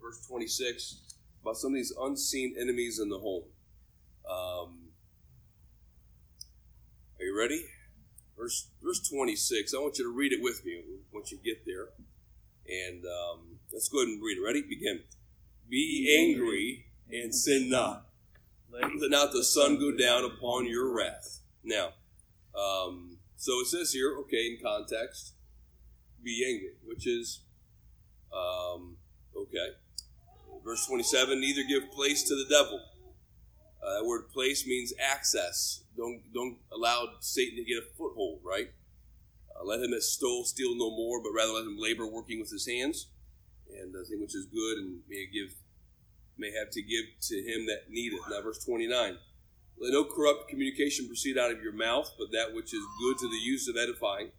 4, verse 26, about some of these unseen enemies in the home. Um, are you ready? Verse, verse 26. I want you to read it with me once you get there. And um, let's go ahead and read it. Ready? Begin. Be angry and sin not. Let not the sun go down upon your wrath. Now, um, so it says here, okay, in context, be angry, which is, um, okay. Verse 27 neither give place to the devil. Uh, that word place means access. Don't, don't allow Satan to get a foothold, right? Uh, let him that stole steal no more, but rather let him labor working with his hands, and the thing which is good, and may give may have to give to him that needeth. Now, verse 29. Let no corrupt communication proceed out of your mouth, but that which is good to the use of edifying,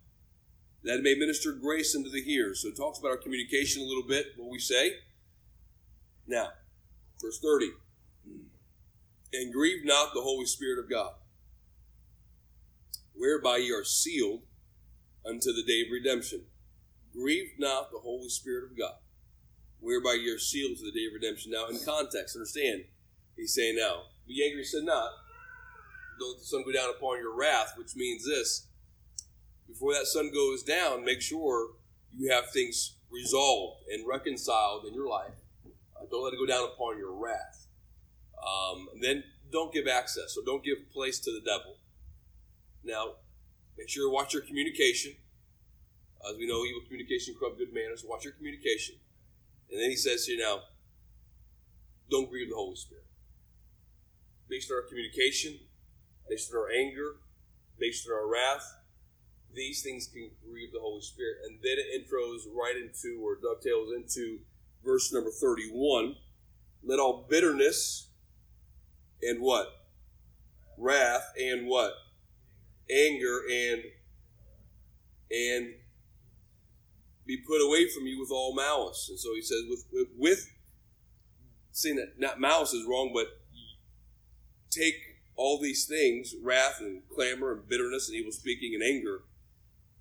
that may minister grace unto the hearers. So it talks about our communication a little bit, what we say. Now, verse 30. And grieve not the Holy Spirit of God, whereby ye are sealed unto the day of redemption. Grieve not the Holy Spirit of God, whereby ye are sealed to the day of redemption. Now, in context, understand, he's saying now, be angry, sin not. Don't let the sun go down upon your wrath, which means this. Before that sun goes down, make sure you have things resolved and reconciled in your life. Uh, don't let it go down upon your wrath. Um, then don't give access, so don't give place to the devil. Now, make sure you watch your communication. As we know, evil communication corrupt good manners. Watch your communication. And then he says here now, don't grieve the Holy Spirit. Based on our communication, based on our anger, based on our wrath, these things can grieve the Holy Spirit. And then it intros right into or dovetails into verse number 31. Let all bitterness and what? Wrath and what? Anger and and be put away from you with all malice. And so he says, with with, with saying that not malice is wrong, but take all these things, wrath and clamor and bitterness and evil speaking and anger.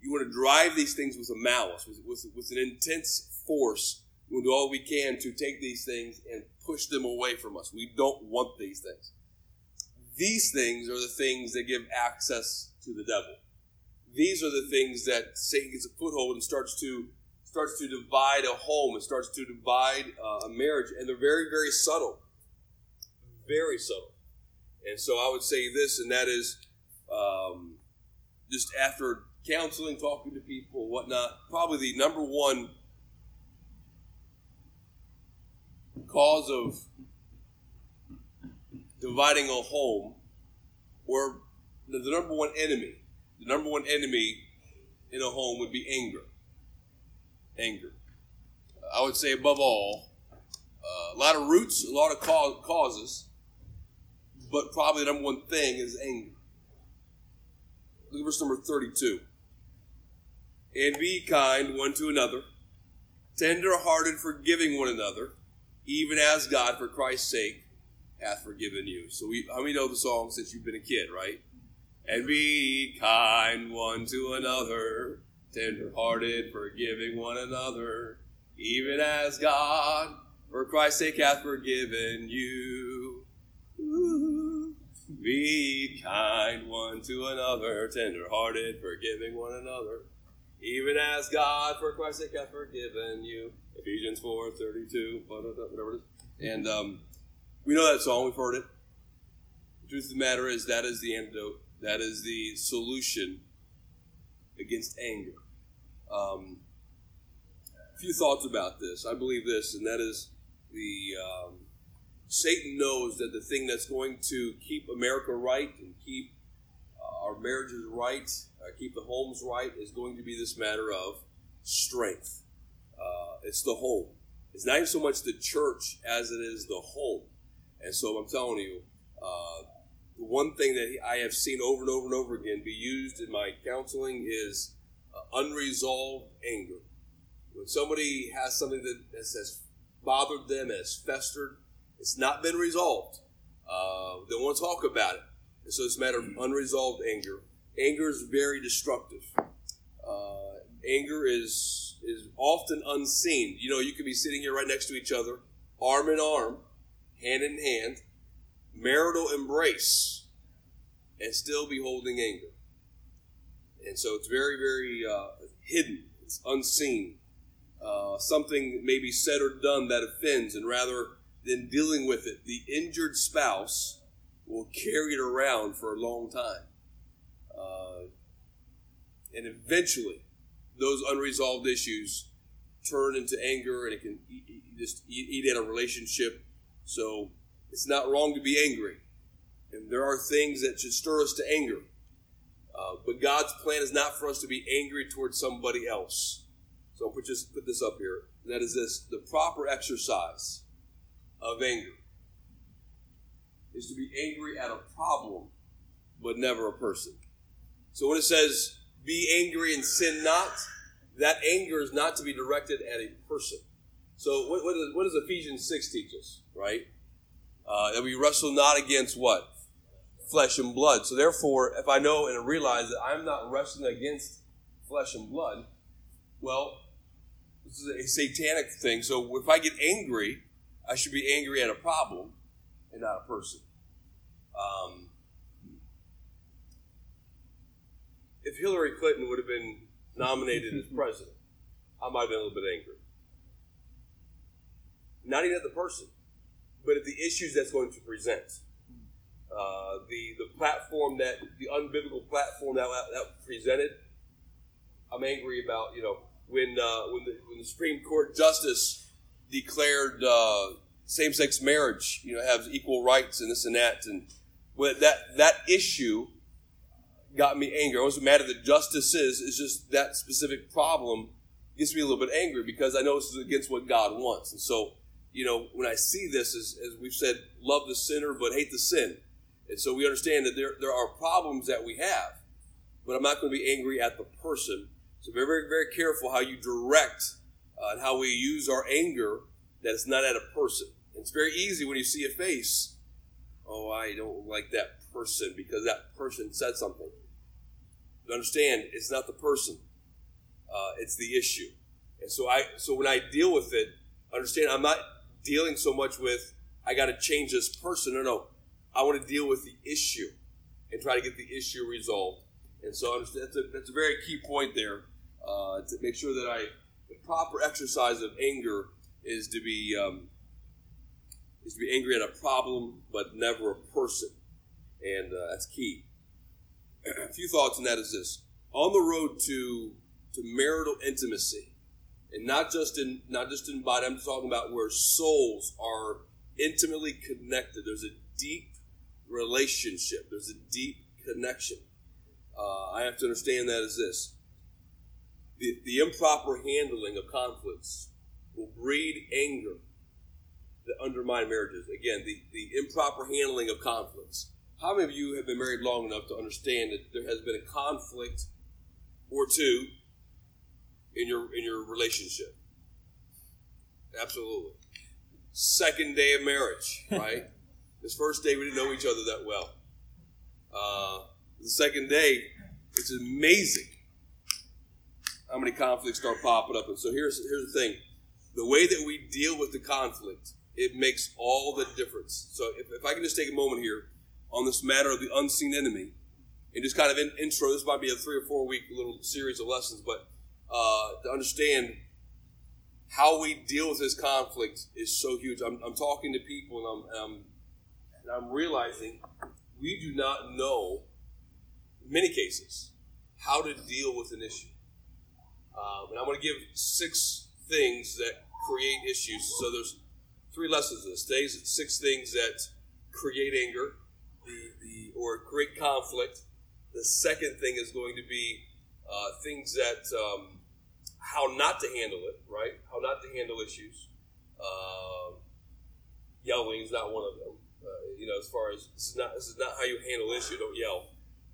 You want to drive these things with a malice, with, with, with an intense force. We will do all we can to take these things and push them away from us. We don't want these things. These things are the things that give access to the devil. These are the things that Satan gets a foothold and starts to starts to divide a home and starts to divide uh, a marriage, and they're very, very subtle, very subtle. And so I would say this, and that is um, just after counseling, talking to people, whatnot, probably the number one cause of dividing a home, or the, number one enemy, the number one enemy in a home would be anger. Anger. I would say above all, uh, a lot of roots, a lot of causes, but probably the number one thing is anger. Look at verse number 32. And be kind one to another, tender hearted, forgiving one another, even as God, for Christ's sake, hath forgiven you. So, we, how many know the song since you've been a kid, right? And be kind one to another, tender hearted, forgiving one another, even as God, for Christ's sake, hath forgiven you. Be kind one to another, tender hearted, forgiving one another, even as God, for Christ's sake, hath forgiven you. Ephesians 4 32, whatever it is. And um, we know that song, we've heard it. The truth of the matter is, that is the antidote, that is the solution against anger. Um, a few thoughts about this. I believe this, and that is the um, Satan knows that the thing that's going to keep America right and keep our marriages right, uh, keep the homes right, is going to be this matter of strength. Uh, it's the home. It's not even so much the church as it is the home. And so I'm telling you, uh, the one thing that I have seen over and over and over again be used in my counseling is uh, unresolved anger. When somebody has something that has bothered them, has festered, it's not been resolved. Uh, they want to talk about it. So it's a matter of unresolved anger. Anger is very destructive. Uh, anger is is is often unseen. You know, you could be sitting here right next to each other, arm in arm, hand in hand, marital embrace, and still be holding anger. And so it's very, very uh, hidden. It's unseen. Uh, something may be said or done that offends, and rather than dealing with it, the injured spouse will carry it around for a long time. Uh, and eventually, those unresolved issues turn into anger and it can just eat, eat at a relationship. So it's not wrong to be angry. And there are things that should stir us to anger. Uh, but God's plan is not for us to be angry towards somebody else. So I'll put, just put this up here. And that is this the proper exercise of anger is to be angry at a problem, but never a person. So when it says, be angry and sin not, that anger is not to be directed at a person. So what, does, what does Ephesians 6 teach us, right? Uh, that we wrestle not against what? Flesh and blood. So therefore, if I know and realize that I'm not wrestling against flesh and blood, well, this is a satanic thing. So if I get angry, I should be angry at a problem and not a person. Um, if Hillary Clinton would have been nominated as president, I might have been a little bit angry. Not even at the person, but at the issues that's going to present. Uh, the the platform that the unbiblical platform that that presented. I'm angry about you know when uh, when the when the Supreme Court justice declared uh, same sex marriage you know has equal rights and this and that and when that that issue got me angry. I wasn't mad at the justices. It's just that specific problem gets me a little bit angry because I know this is against what God wants. And so, you know, when I see this, as, as we've said, love the sinner but hate the sin. And so we understand that there, there are problems that we have, but I'm not going to be angry at the person. So very, very, very careful how you direct uh, and how we use our anger that it's not at a person. It's very easy when you see a face. Oh, I don't like that person because that person said something. But understand, it's not the person; uh, it's the issue. And so I, so when I deal with it, understand, I'm not dealing so much with I got to change this person. No, no, I want to deal with the issue and try to get the issue resolved. And so that's a, that's a very key point there uh, to make sure that I the proper exercise of anger is to be um, is to be angry at a problem, but never a person, and uh, that's key a few thoughts on that is this: on the road to to marital intimacy, and not just in not just in body. I'm talking about where souls are intimately connected. There's a deep relationship. There's a deep connection. Uh, I have to understand that as this: the, the improper handling of conflicts will breed anger that undermine marriages. Again, the, the improper handling of conflicts how many of you have been married long enough to understand that there has been a conflict or two in your in your relationship? Absolutely. Second day of marriage, right? this first day we didn't know each other that well. Uh, the second day, it's amazing how many conflicts start popping up. And so here's here's the thing: the way that we deal with the conflict, it makes all the difference. So if, if I can just take a moment here on this matter of the unseen enemy. And just kind of in, intro, this might be a three or four week little series of lessons, but uh, to understand how we deal with this conflict is so huge. I'm, I'm talking to people and I'm, and I'm, and I'm realizing we do not know, in many cases, how to deal with an issue. Um, and I'm going to give six things that create issues. So there's three lessons this. Today's six things that create anger the, the or create conflict. The second thing is going to be uh, things that um, how not to handle it, right? How not to handle issues. Uh, yelling is not one of them. Uh, you know, as far as this is not this is not how you handle issue. Don't yell.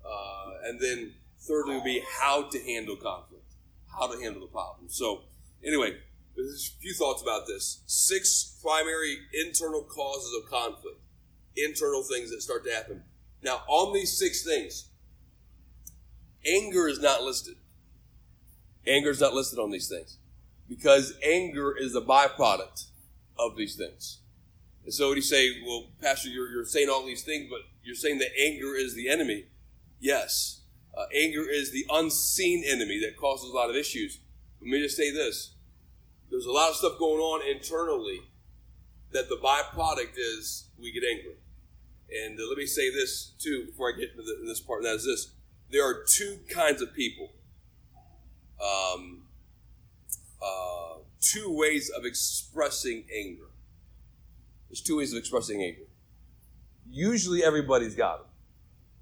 Uh, and then thirdly would be how to handle conflict, how to handle the problem. So anyway, there's a few thoughts about this. Six primary internal causes of conflict internal things that start to happen. Now, on these six things, anger is not listed. Anger is not listed on these things. because anger is a byproduct of these things. And so when you say, well, Pastor, you're, you're saying all these things, but you're saying that anger is the enemy. Yes. Uh, anger is the unseen enemy that causes a lot of issues. Let me just say this. There's a lot of stuff going on internally that the byproduct is we get angry. And uh, let me say this too before I get into the, this part, and that is this. There are two kinds of people. Um, uh, two ways of expressing anger. There's two ways of expressing anger. Usually everybody's got them.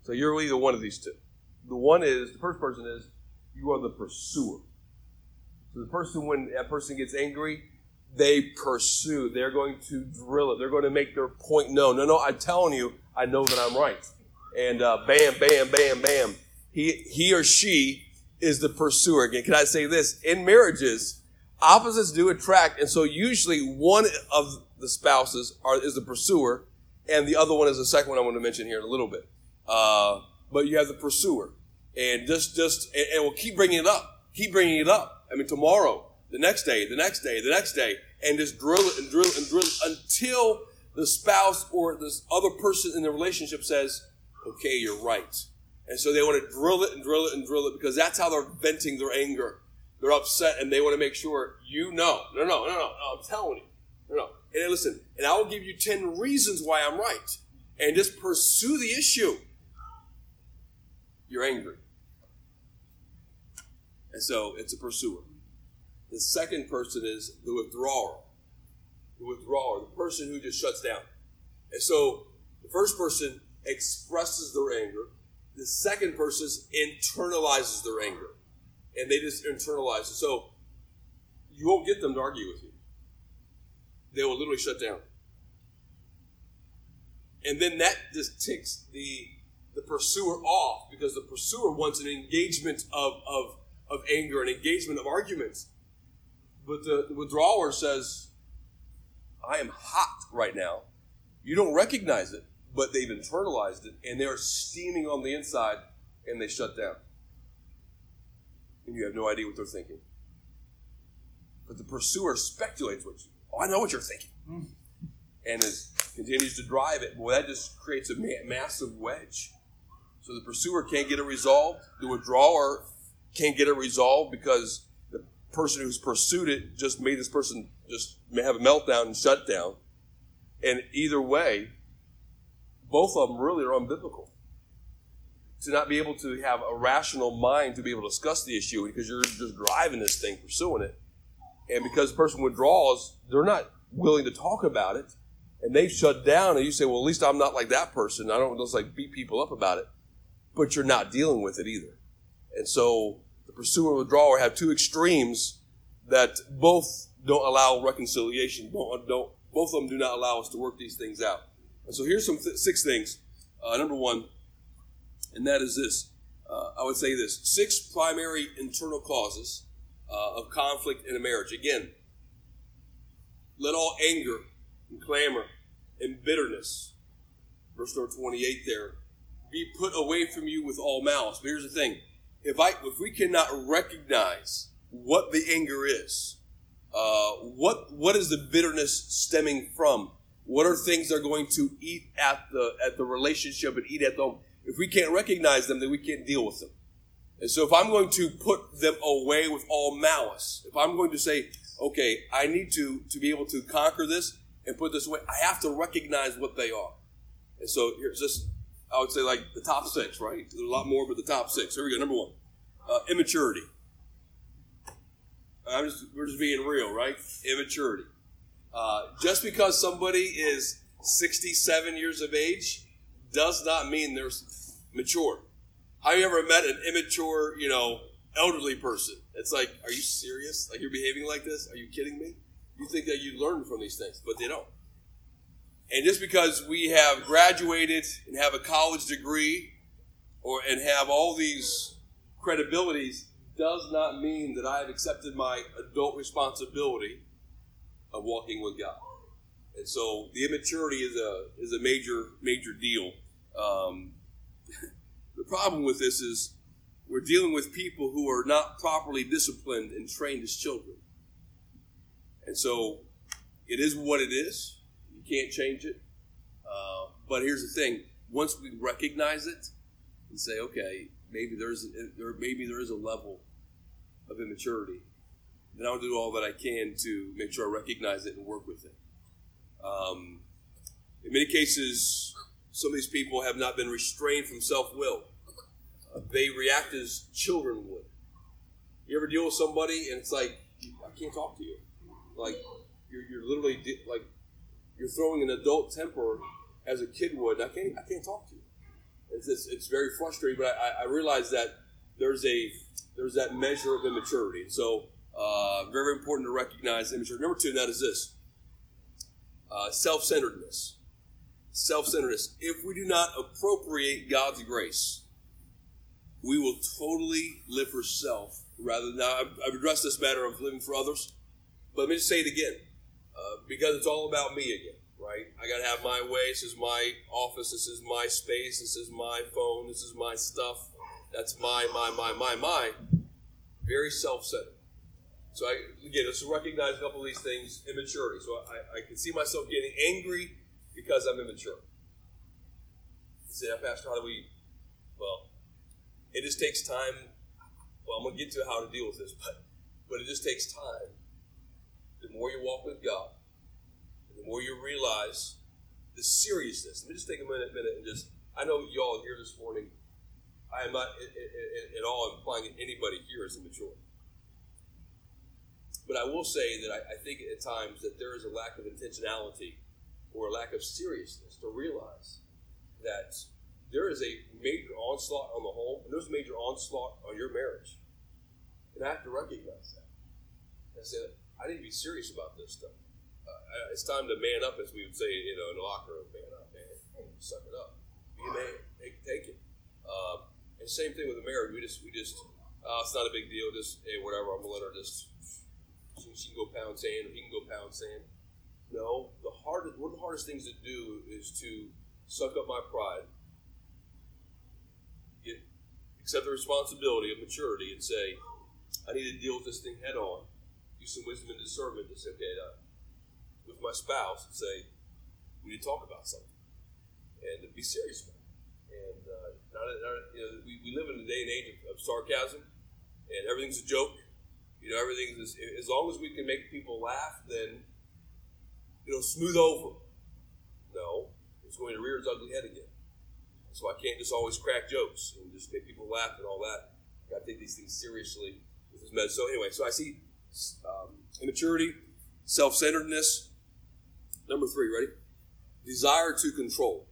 So you're either one of these two. The one is, the first person is, you are the pursuer. So the person, when that person gets angry, they pursue. They're going to drill it. They're going to make their point known. No, no, I'm telling you, I know that I'm right. And uh, bam, bam, bam, bam. He, he or she is the pursuer. Again, can I say this? In marriages, opposites do attract. And so usually one of the spouses are, is the pursuer and the other one is the second one I want to mention here in a little bit. Uh, but you have the pursuer. And just, just, and, and we'll keep bringing it up. Keep bringing it up. I mean, tomorrow, the next day, the next day, the next day, and just drill it and drill it and drill it until the spouse or this other person in the relationship says, okay, you're right. And so they want to drill it and drill it and drill it because that's how they're venting their anger. They're upset and they want to make sure you know. No, no, no, no, no. I'm telling you. No, no. And listen, and I will give you 10 reasons why I'm right. And just pursue the issue. You're angry. And so it's a pursuer. The second person is the withdrawer. The withdrawer, the person who just shuts down. And so the first person expresses their anger. The second person internalizes their anger. And they just internalize it. So you won't get them to argue with you. They will literally shut down. And then that just ticks the the pursuer off because the pursuer wants an engagement of, of, of anger, and engagement of arguments. But the, withdrawer says, I am hot right now. You don't recognize it, but they've internalized it and they're steaming on the inside and they shut down. And you have no idea what they're thinking. But the pursuer speculates what you, oh, I know what you're thinking. Hmm. And it continues to drive it. Boy, that just creates a ma- massive wedge. So the pursuer can't get it resolved. The withdrawer can't get it resolved because the person who's pursued it just made this person just have a meltdown and shut down. And either way, both of them really are unbiblical. To not be able to have a rational mind to be able to discuss the issue because you're just driving this thing, pursuing it. And because the person withdraws, they're not willing to talk about it. And they've shut down, and you say, well, at least I'm not like that person. I don't just like beat people up about it. But you're not dealing with it either. And so the pursuer and withdrawer have two extremes that both don't allow reconciliation. Don't, don't both of them do not allow us to work these things out. And so here's some th- six things. Uh, number one, and that is this. Uh, I would say this: six primary internal causes uh, of conflict in a marriage. Again, let all anger and clamor and bitterness, verse number twenty-eight, there, be put away from you with all malice. But here's the thing: if I if we cannot recognize what the anger is, uh, what what is the bitterness stemming from? What are things that are going to eat at the at the relationship and eat at the home? If we can't recognize them, then we can't deal with them. And so, if I'm going to put them away with all malice, if I'm going to say, okay, I need to to be able to conquer this and put this away, I have to recognize what they are. And so, here's just I would say like the top six, right? There's a lot more, but the top six. Here we go. Number one, uh, immaturity. I'm just, we're just being real, right? Immaturity. Uh, just because somebody is 67 years of age does not mean they're mature. Have you ever met an immature, you know, elderly person? It's like, are you serious? Like you're behaving like this? Are you kidding me? You think that you learn from these things, but they don't. And just because we have graduated and have a college degree or and have all these credibilities does not mean that I have accepted my adult responsibility of walking with God. And so the immaturity is a is a major major deal. Um, the problem with this is we're dealing with people who are not properly disciplined and trained as children. And so it is what it is. You can't change it. Uh, but here's the thing: once we recognize it and say, okay, maybe there's there maybe there is a level of immaturity, then I'll do all that I can to make sure I recognize it and work with it. Um, in many cases, some of these people have not been restrained from self will. Uh, they react as children would. You ever deal with somebody and it's like, I can't talk to you. Like, you're, you're literally de- like, you're throwing an adult temper as a kid would. I can't, I can't talk to you. It's, it's, it's very frustrating, but I, I realize that there's a there's that measure of immaturity. And So, uh, very important to recognize immaturity. Number two, and that is this uh, self centeredness self centeredness. If we do not appropriate God's grace, we will totally live for self rather than. Now, I've, I've addressed this matter of living for others, but let me just say it again uh, because it's all about me again, right? I got to have my way. This is my office. This is my space. This is my phone. This is my stuff. That's my, my, my, my, my. Very self centered. So I again, let's recognize a couple of these things. Immaturity. So I, I can see myself getting angry because I'm immature. You say, Pastor, how do we? Well, it just takes time. Well, I'm going to get to how to deal with this, but but it just takes time. The more you walk with God, the more you realize the seriousness. Let me just take a minute, minute, and just. I know you all here this morning. I am not at all implying that anybody here is immature. But I will say that I, I think at times that there is a lack of intentionality or a lack of seriousness to realize that there is a major onslaught on the home, and there's a major onslaught on your marriage. And I have to recognize that. And say, I need to be serious about this stuff. Uh, it's time to man up, as we would say, you know, in the locker room, man up, man. Suck it up. Be a man. Take, take it. Uh, and same thing with the marriage. We just, we just, uh, it's not a big deal. Just, hey, whatever. I'm gonna let her just. She can go pound sand, or he can go pound sand. No, the hardest one of the hardest things to do is to suck up my pride, get accept the responsibility of maturity, and say, I need to deal with this thing head on. Use some wisdom and discernment to say, okay, uh, with my spouse, and say, we need to talk about something, and to be serious about it. And uh, not, not, you know, we, we live in a day and age of, of sarcasm, and everything's a joke. You know, everything's as long as we can make people laugh, then it'll smooth over. No, it's going to rear its ugly head again. So I can't just always crack jokes and just make people laugh and all that. I take these things seriously with this message. So anyway, so I see um, immaturity, self-centeredness. Number three, ready? Desire to control.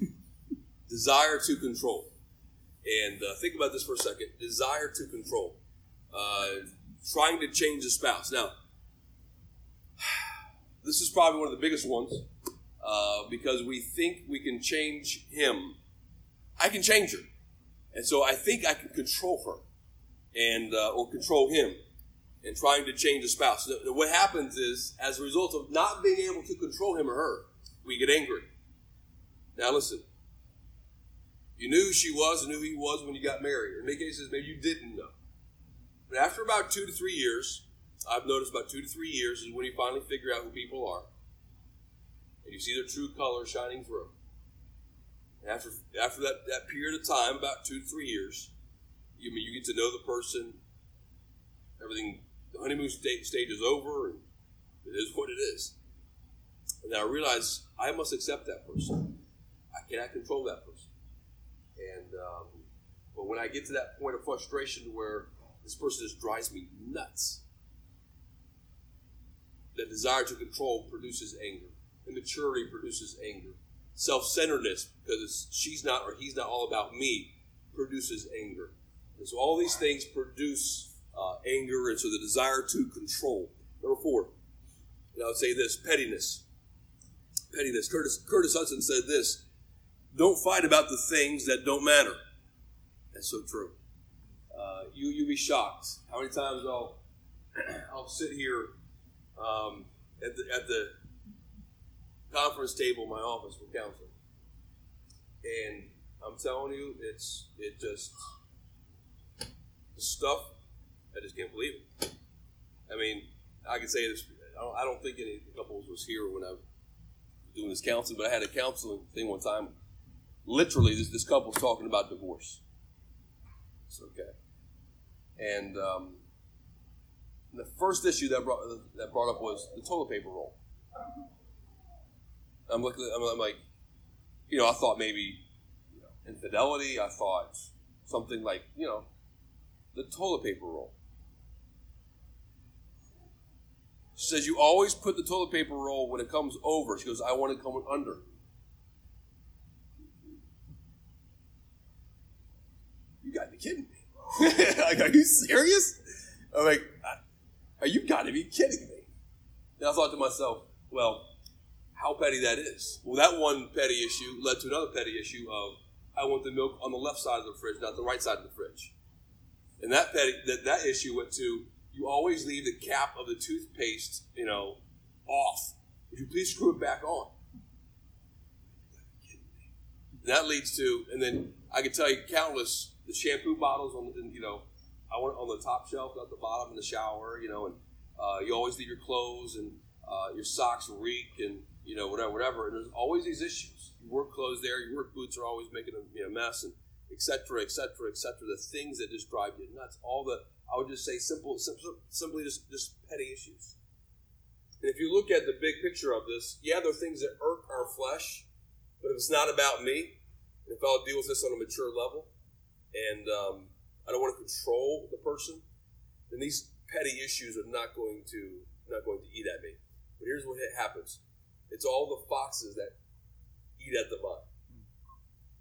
Desire to control. And uh, think about this for a second. Desire to control. Uh, trying to change a spouse. Now, this is probably one of the biggest ones uh, because we think we can change him. I can change her, and so I think I can control her, and uh, or control him, and trying to change a spouse. What happens is, as a result of not being able to control him or her, we get angry. Now listen, you knew she was and who he was when you got married. In many cases, maybe you didn't know. But after about two to three years, I've noticed about two to three years is when you finally figure out who people are, and you see their true color shining through. And after after that, that period of time, about two to three years, you I mean you get to know the person. Everything, the honeymoon stage, stage is over, and it is what it is. And I realize I must accept that person. I cannot control that person. And um, but when I get to that point of frustration where this person just drives me nuts, the desire to control produces anger. Immaturity produces anger. Self centeredness, because she's not or he's not all about me, produces anger. And so all these things produce uh, anger, and so the desire to control. Number four, and I would say this pettiness. Pettiness. Curtis, Curtis Hutson said this Don't fight about the things that don't matter. That's so true. Uh, you, you'll be shocked how many times I'll, I'll sit here um, at the at the conference table in my office for counseling, and I'm telling you, it's it just the stuff. I just can't believe it. I mean, I can say this. I don't, I don't think any couples was here when I was doing this counseling, but I had a counseling thing one time. Literally, this, this couple was talking about divorce. It's okay. And um, the first issue that brought that brought up was the toilet paper roll. I'm looking. I'm, I'm like, you know, I thought maybe you know, infidelity. I thought something like you know, the toilet paper roll. She says you always put the toilet paper roll when it comes over. She goes, I want it coming under. You got to be kidding me. like, are you serious? I'm like, are you got to be kidding me? And I thought to myself, well, how petty that is. Well, that one petty issue led to another petty issue of I want the milk on the left side of the fridge, not the right side of the fridge. And that petty, that, that issue went to you always leave the cap of the toothpaste, you know, off. Would you please screw it back on? That leads to, and then I can tell you countless the shampoo bottles on, the, you know, I want on the top shelf, not the bottom in the shower, you know, and uh, you always leave your clothes and uh, your socks reek and you know whatever, whatever. And there's always these issues. Your work clothes there, your work boots are always making a you know, mess, and etc. etc. etc. The things that just drive you nuts. All the I would just say simple, simply just, just petty issues. And if you look at the big picture of this, yeah, there are things that irk our flesh, but if it's not about me, if I'll deal with this on a mature level, and um, I don't want to control the person, then these petty issues are not going to not going to eat at me. But here's what happens: it's all the foxes that eat at the vine.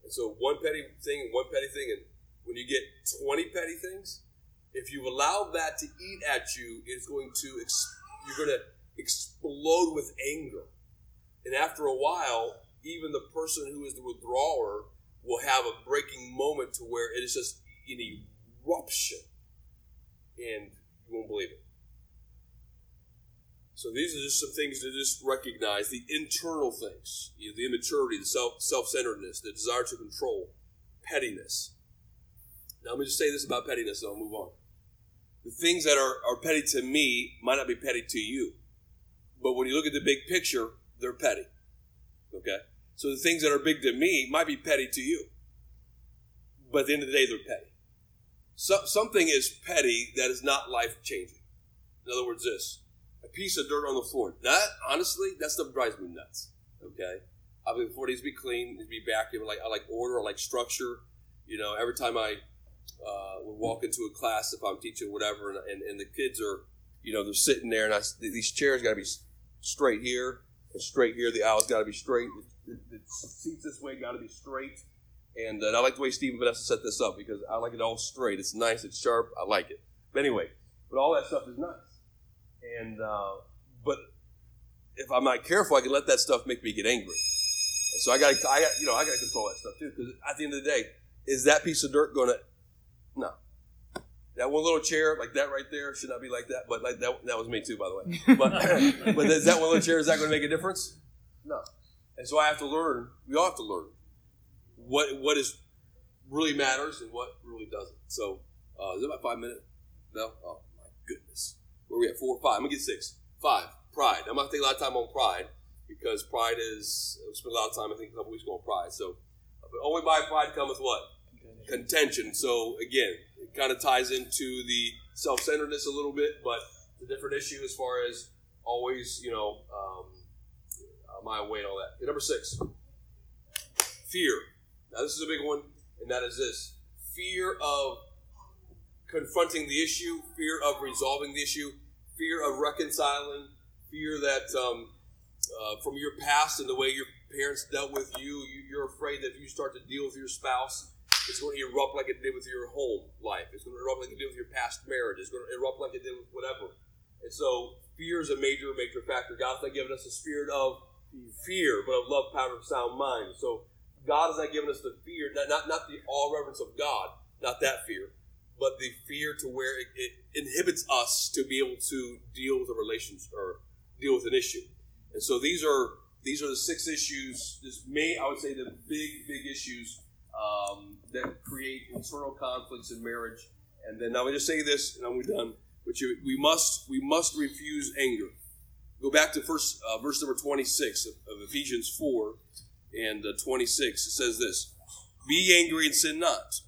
And so one petty thing, one petty thing, and when you get twenty petty things, if you allow that to eat at you, it's going to you're going to explode with anger, and after a while, even the person who is the withdrawer will have a breaking moment to where it is just an eruption, and you won't believe it. So these are just some things to just recognize the internal things, you know, the immaturity, the self self centeredness, the desire to control, pettiness. Now let me just say this about pettiness, and I'll move on the things that are, are petty to me might not be petty to you. But when you look at the big picture, they're petty. Okay? So the things that are big to me might be petty to you. But at the end of the day, they're petty. So, something is petty that is not life changing. In other words, this a piece of dirt on the floor. That, honestly, that stuff drives me nuts. Okay? I mean, before to be clean, needs to be back. Like, I like order, I like structure. You know, every time I uh, would walk into a class if I'm teaching whatever, and, and, and the kids are, you know, they're sitting there, and I, these chairs got to be straight here and straight here. The aisle's got to be straight. The, the, seats this way got to be straight. And, uh, I like the way Steve and Vanessa set this up because I like it all straight. It's nice. It's sharp. I like it. But anyway, but all that stuff is nice. And uh, but if I'm not careful, I can let that stuff make me get angry. And so I got, I got, you know, I got to control that stuff too. Because at the end of the day, is that piece of dirt going to no. That one little chair, like that right there, should not be like that. But like that, that was me too, by the way. But but is that one little chair? Is that going to make a difference? No. And so I have to learn. We all have to learn what what is really matters and what really doesn't. So uh, is it about five minutes? No. Oh. Where are we at? Four, five. I'm gonna get six. Five. Pride. I'm gonna take a lot of time on pride because pride is. We spent a lot of time. I think a couple weeks ago on pride. So, but only by pride cometh what contention. So again, it kind of ties into the self-centeredness a little bit, but it's a different issue as far as always, you know, um, my way and all that. number six, fear. Now this is a big one, and that is this: fear of confronting the issue, fear of resolving the issue, fear of reconciling, fear that um, uh, from your past and the way your parents dealt with you, you, are afraid that if you start to deal with your spouse, it's going to erupt like it did with your home life. It's going to erupt like it did with your past marriage. It's going to erupt like it did with whatever. And so fear is a major, major factor. God's not giving us a spirit of fear, but of love, power, and sound mind. So God has not given us the fear, not, not, not the all reverence of God, not that fear, but the fear to where it, it inhibits us to be able to deal with a relationship or deal with an issue. And so these are these are the six issues. This may I would say the big big issues um, that create internal conflicts in marriage. And then now I just say this, and I'm done. But you, we must we must refuse anger. Go back to first uh, verse number 26 of, of Ephesians 4 and uh, 26. It says this Be angry and sin not,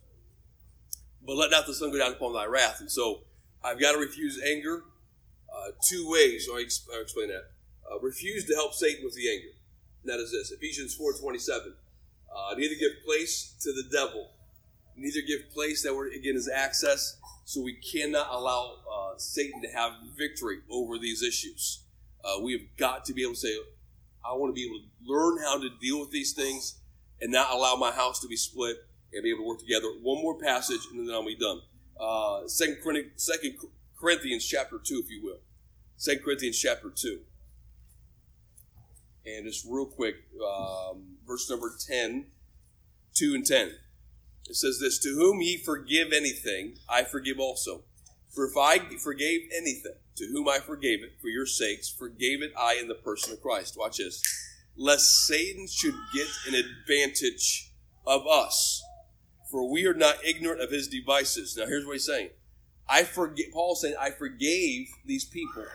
but let not the sun go down upon thy wrath. And so I've got to refuse anger uh, two ways. So I will explain that. Uh, refuse to help Satan with the anger. And that is this Ephesians 4 27. Uh, neither give place to the devil, neither give place that word again is access. So we cannot allow uh, Satan to have victory over these issues. Uh, we have got to be able to say, I want to be able to learn how to deal with these things and not allow my house to be split and be able to work together. One more passage and then I'll be done. Uh, Second, Corinthians chapter 2, if you will. Second Corinthians chapter 2. And just real quick, um, verse number 10, 2 and 10. It says this To whom ye forgive anything, I forgive also. For if I forgave anything, to whom I forgave it, for your sakes, forgave it I in the person of Christ. Watch this. Lest Satan should get an advantage of us, for we are not ignorant of his devices. Now here's what he's saying. I forget Paul's saying, I forgave these people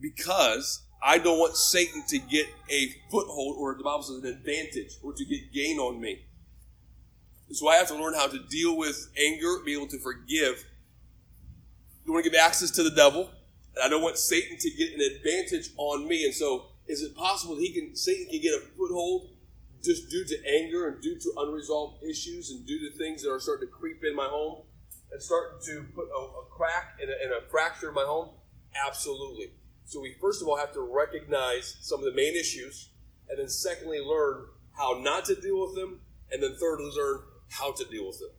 because I don't want Satan to get a foothold or the Bible says an advantage or to get gain on me. So I have to learn how to deal with anger, be able to forgive. Don't want to give access to the devil, and I don't want Satan to get an advantage on me. And so, is it possible he can Satan can get a foothold just due to anger and due to unresolved issues and due to things that are starting to creep in my home and starting to put a, a crack and a, and a fracture in my home? Absolutely. So we first of all have to recognize some of the main issues, and then secondly learn how not to deal with them, and then thirdly learn how to deal with them.